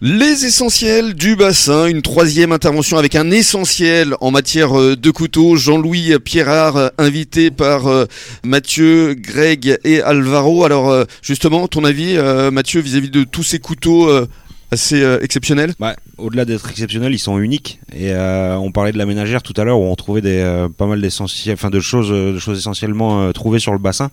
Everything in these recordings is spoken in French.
Les essentiels du bassin, une troisième intervention avec un essentiel en matière euh, de couteaux. Jean-Louis Pierrard, euh, invité par euh, Mathieu, Greg et Alvaro. Alors justement, ton avis, Mathieu, vis-à-vis de tous ces couteaux assez exceptionnels? Bah, Au-delà d'être exceptionnels, ils sont uniques. Et on parlait de la ménagère tout à l'heure où on trouvait pas mal d'essentiels, enfin de choses, de choses essentiellement trouvées sur le bassin.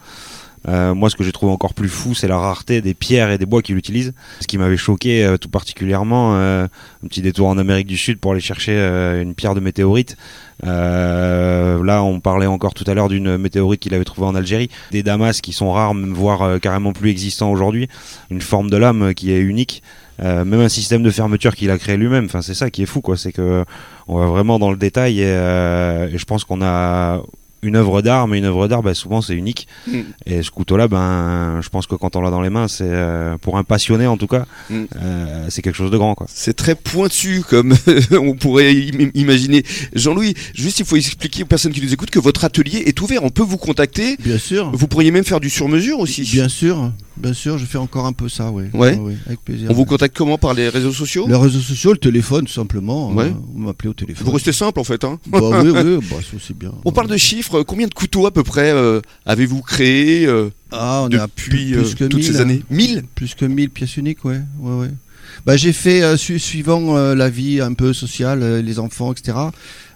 Euh, moi, ce que j'ai trouvé encore plus fou, c'est la rareté des pierres et des bois qu'il utilise. Ce qui m'avait choqué euh, tout particulièrement, euh, un petit détour en Amérique du Sud pour aller chercher une pierre de météorite. là, on parlait encore tout à l'heure d'une météorite qu'il avait trouvée en Algérie. Des damas qui sont rares, voire carrément plus existants aujourd'hui. Une forme de lame qui est unique. même un système de fermeture qu'il a créé lui-même. Enfin, c'est ça qui est fou, quoi. C'est que on va vraiment dans le détail et je pense qu'on a une œuvre d'art, mais une œuvre d'art, bah, souvent c'est unique. Mm. Et ce couteau-là, ben, je pense que quand on l'a dans les mains, c'est euh, pour un passionné en tout cas, mm. euh, c'est quelque chose de grand. C'est très pointu comme on pourrait imaginer. Jean-Louis, juste il faut expliquer aux personnes qui nous écoutent que votre atelier est ouvert. On peut vous contacter. Bien sûr. Vous pourriez même faire du sur-mesure aussi. Bien sûr. Bien sûr, je fais encore un peu ça, oui. Ouais. avec plaisir. On vous contacte comment Par les réseaux sociaux Les réseaux sociaux, le téléphone, tout simplement. Hein. vous m'appelez au téléphone. Vous restez simple, en fait. Hein bah, oui, oui, bah, c'est bien. On parle de chiffres. Combien de couteaux, à peu près, euh, avez-vous créé euh, ah, on depuis a plus, euh, toutes ces années? 1000 Plus que 1000 pièces uniques, ouais. ouais, ouais. Bah, j'ai fait, suivant la vie un peu sociale, les enfants, etc.,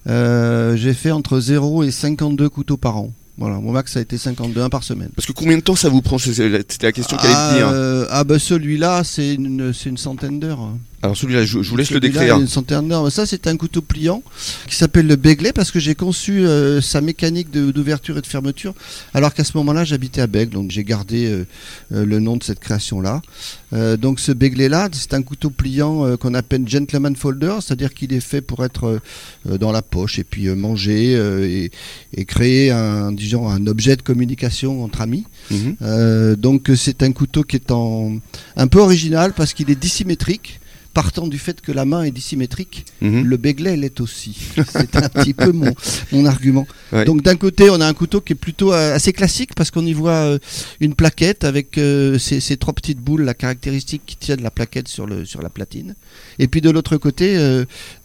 j'ai fait entre 0 et 52 couteaux par an. Voilà, mon max a été 52 par semaine. Parce que combien de temps ça vous prend C'était la question qu'elle allait dire. Euh, ah bah celui-là, c'est une, une centaine d'heures. Alors celui-là, je, vous laisse le décrire. Une centaine d'heures. Ça, c'est un couteau pliant qui s'appelle le Begley parce que j'ai conçu euh, sa mécanique d'ouverture et de fermeture. Alors qu'à ce moment-là, j'habitais à Bègle, donc j'ai gardé euh, euh, le nom de cette création-là. donc ce Begley-là, c'est un couteau pliant qu'on appelle gentleman folder, c'est-à-dire qu'il est fait pour être dans la poche et puis manger et, créer un, disons, un objet de communication entre amis. Mhm. donc c'est un couteau qui est en, un peu original parce qu'il est dissymétrique partant du fait que la main est dissymétrique, mhm. le Begley l'est aussi. C'est un petit peu mon, mon argument. Donc d'un côté, on a un couteau qui est plutôt euh, assez classique parce qu'on y voit euh, une plaquette avec euh, ces, trois petites boules, la caractéristique qui tiennent la plaquette sur, le, sur la platine. Et puis de l'autre côté,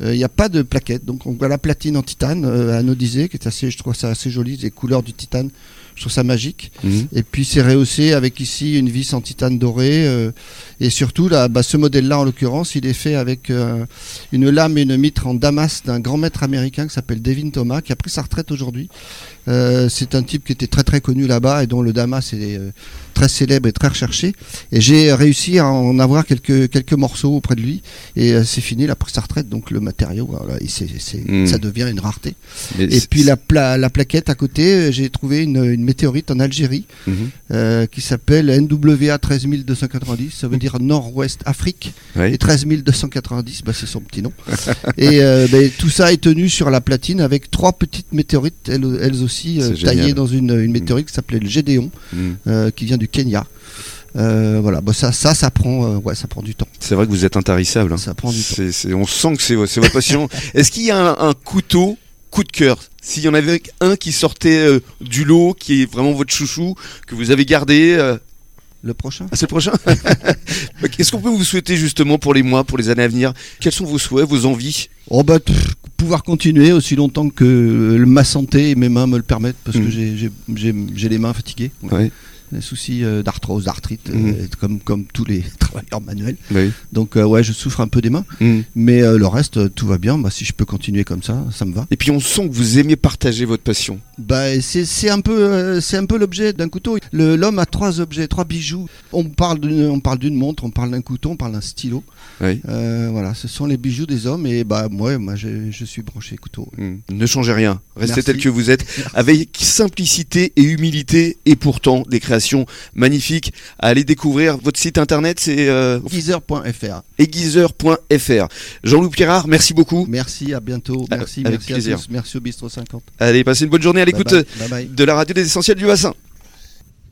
il n'y a pas de plaquette. Donc on voit la platine en titane anodisée, qui est assez, je trouve ça assez joli, les couleurs du titane je trouve ça magique. Mhm. Et puis c'est rehaussé avec ici une vis en titane doré. Euh, et surtout, là, bah, ce modèle-là, en l'occurrence, il est fait avec euh, une lame et une mitre en damas d'un grand maître américain qui s'appelle Devin Thomas, qui a pris sa retraite aujourd'hui. Euh, c'est un type qui était très très connu là-bas et dont le damas est très célèbre et très recherché. Et j'ai réussi à en avoir quelques, quelques morceaux auprès de lui. Et euh, c'est fini, la prise sa retraite, donc le matériau, voilà, hmm. ça devient une rareté. et puis la, la plaquette à côté, euh, j'ai trouvé une, une, météorite en Algérie mhm. euh, qui s'appelle NWA 13290, ça veut dire Nord-Ouest Afrique. Et 13290, bah, c'est son petit nom. et ben, tout ça est tenu sur la platine avec trois petites météorites, elles, elles aussi taillées dans une, une météorite qui s'appelait le Gédéon, qui vient du Kenya. Euh, voilà, ça, ça, ça prend, euh, ouais, ça prend du temps. C'est vrai que vous êtes intarissable. Hein. Ça prend du temps. on sent que c'est votre passion. Est-ce qu'il y a un, couteau coup de cœur? S'il y en avait un qui sortait euh, du lot, qui est vraiment votre chouchou, que vous avez gardé. Le prochain? Ah, C'est le prochain Qu'est-ce qu'on peut vous souhaiter justement pour les mois, pour les années à venir Quels sont vos souhaits, vos envies? Oh bah, pouvoir continuer aussi longtemps que ma santé et mes mains me le permettent, parce que mm. j'ai les mains fatiguées des soucis euh, d'arthrose, d'arthrite, euh, mhm. comme, comme tous les travailleurs manuels. Donc euh, ouais, je souffre un peu des mains, mhm. mais le reste, tout va bien. Bah, si je peux continuer comme ça, ça me va. Et puis on sent que vous aimez partager votre passion. Bah, c'est un peu, c'est un peu l'objet d'un couteau. L'homme a trois objets, trois bijoux. On parle d'une montre, on parle d'un couteau, on parle d'un stylo. voilà, ce sont les bijoux des hommes et bah moi, moi je, je suis branché couteau. Mhm. Ne changez rien, restez tel que vous êtes, avec simplicité et humilité et pourtant des créations magnifique à aller découvrir. Votre site internet, c'est euh... Jean-Loup Pierrard, merci beaucoup. Merci, à bientôt. Merci, merci à tous. Merci au Bistro 50. Allez, passez une bonne journée à l'écoute de la radio des essentiels du bassin.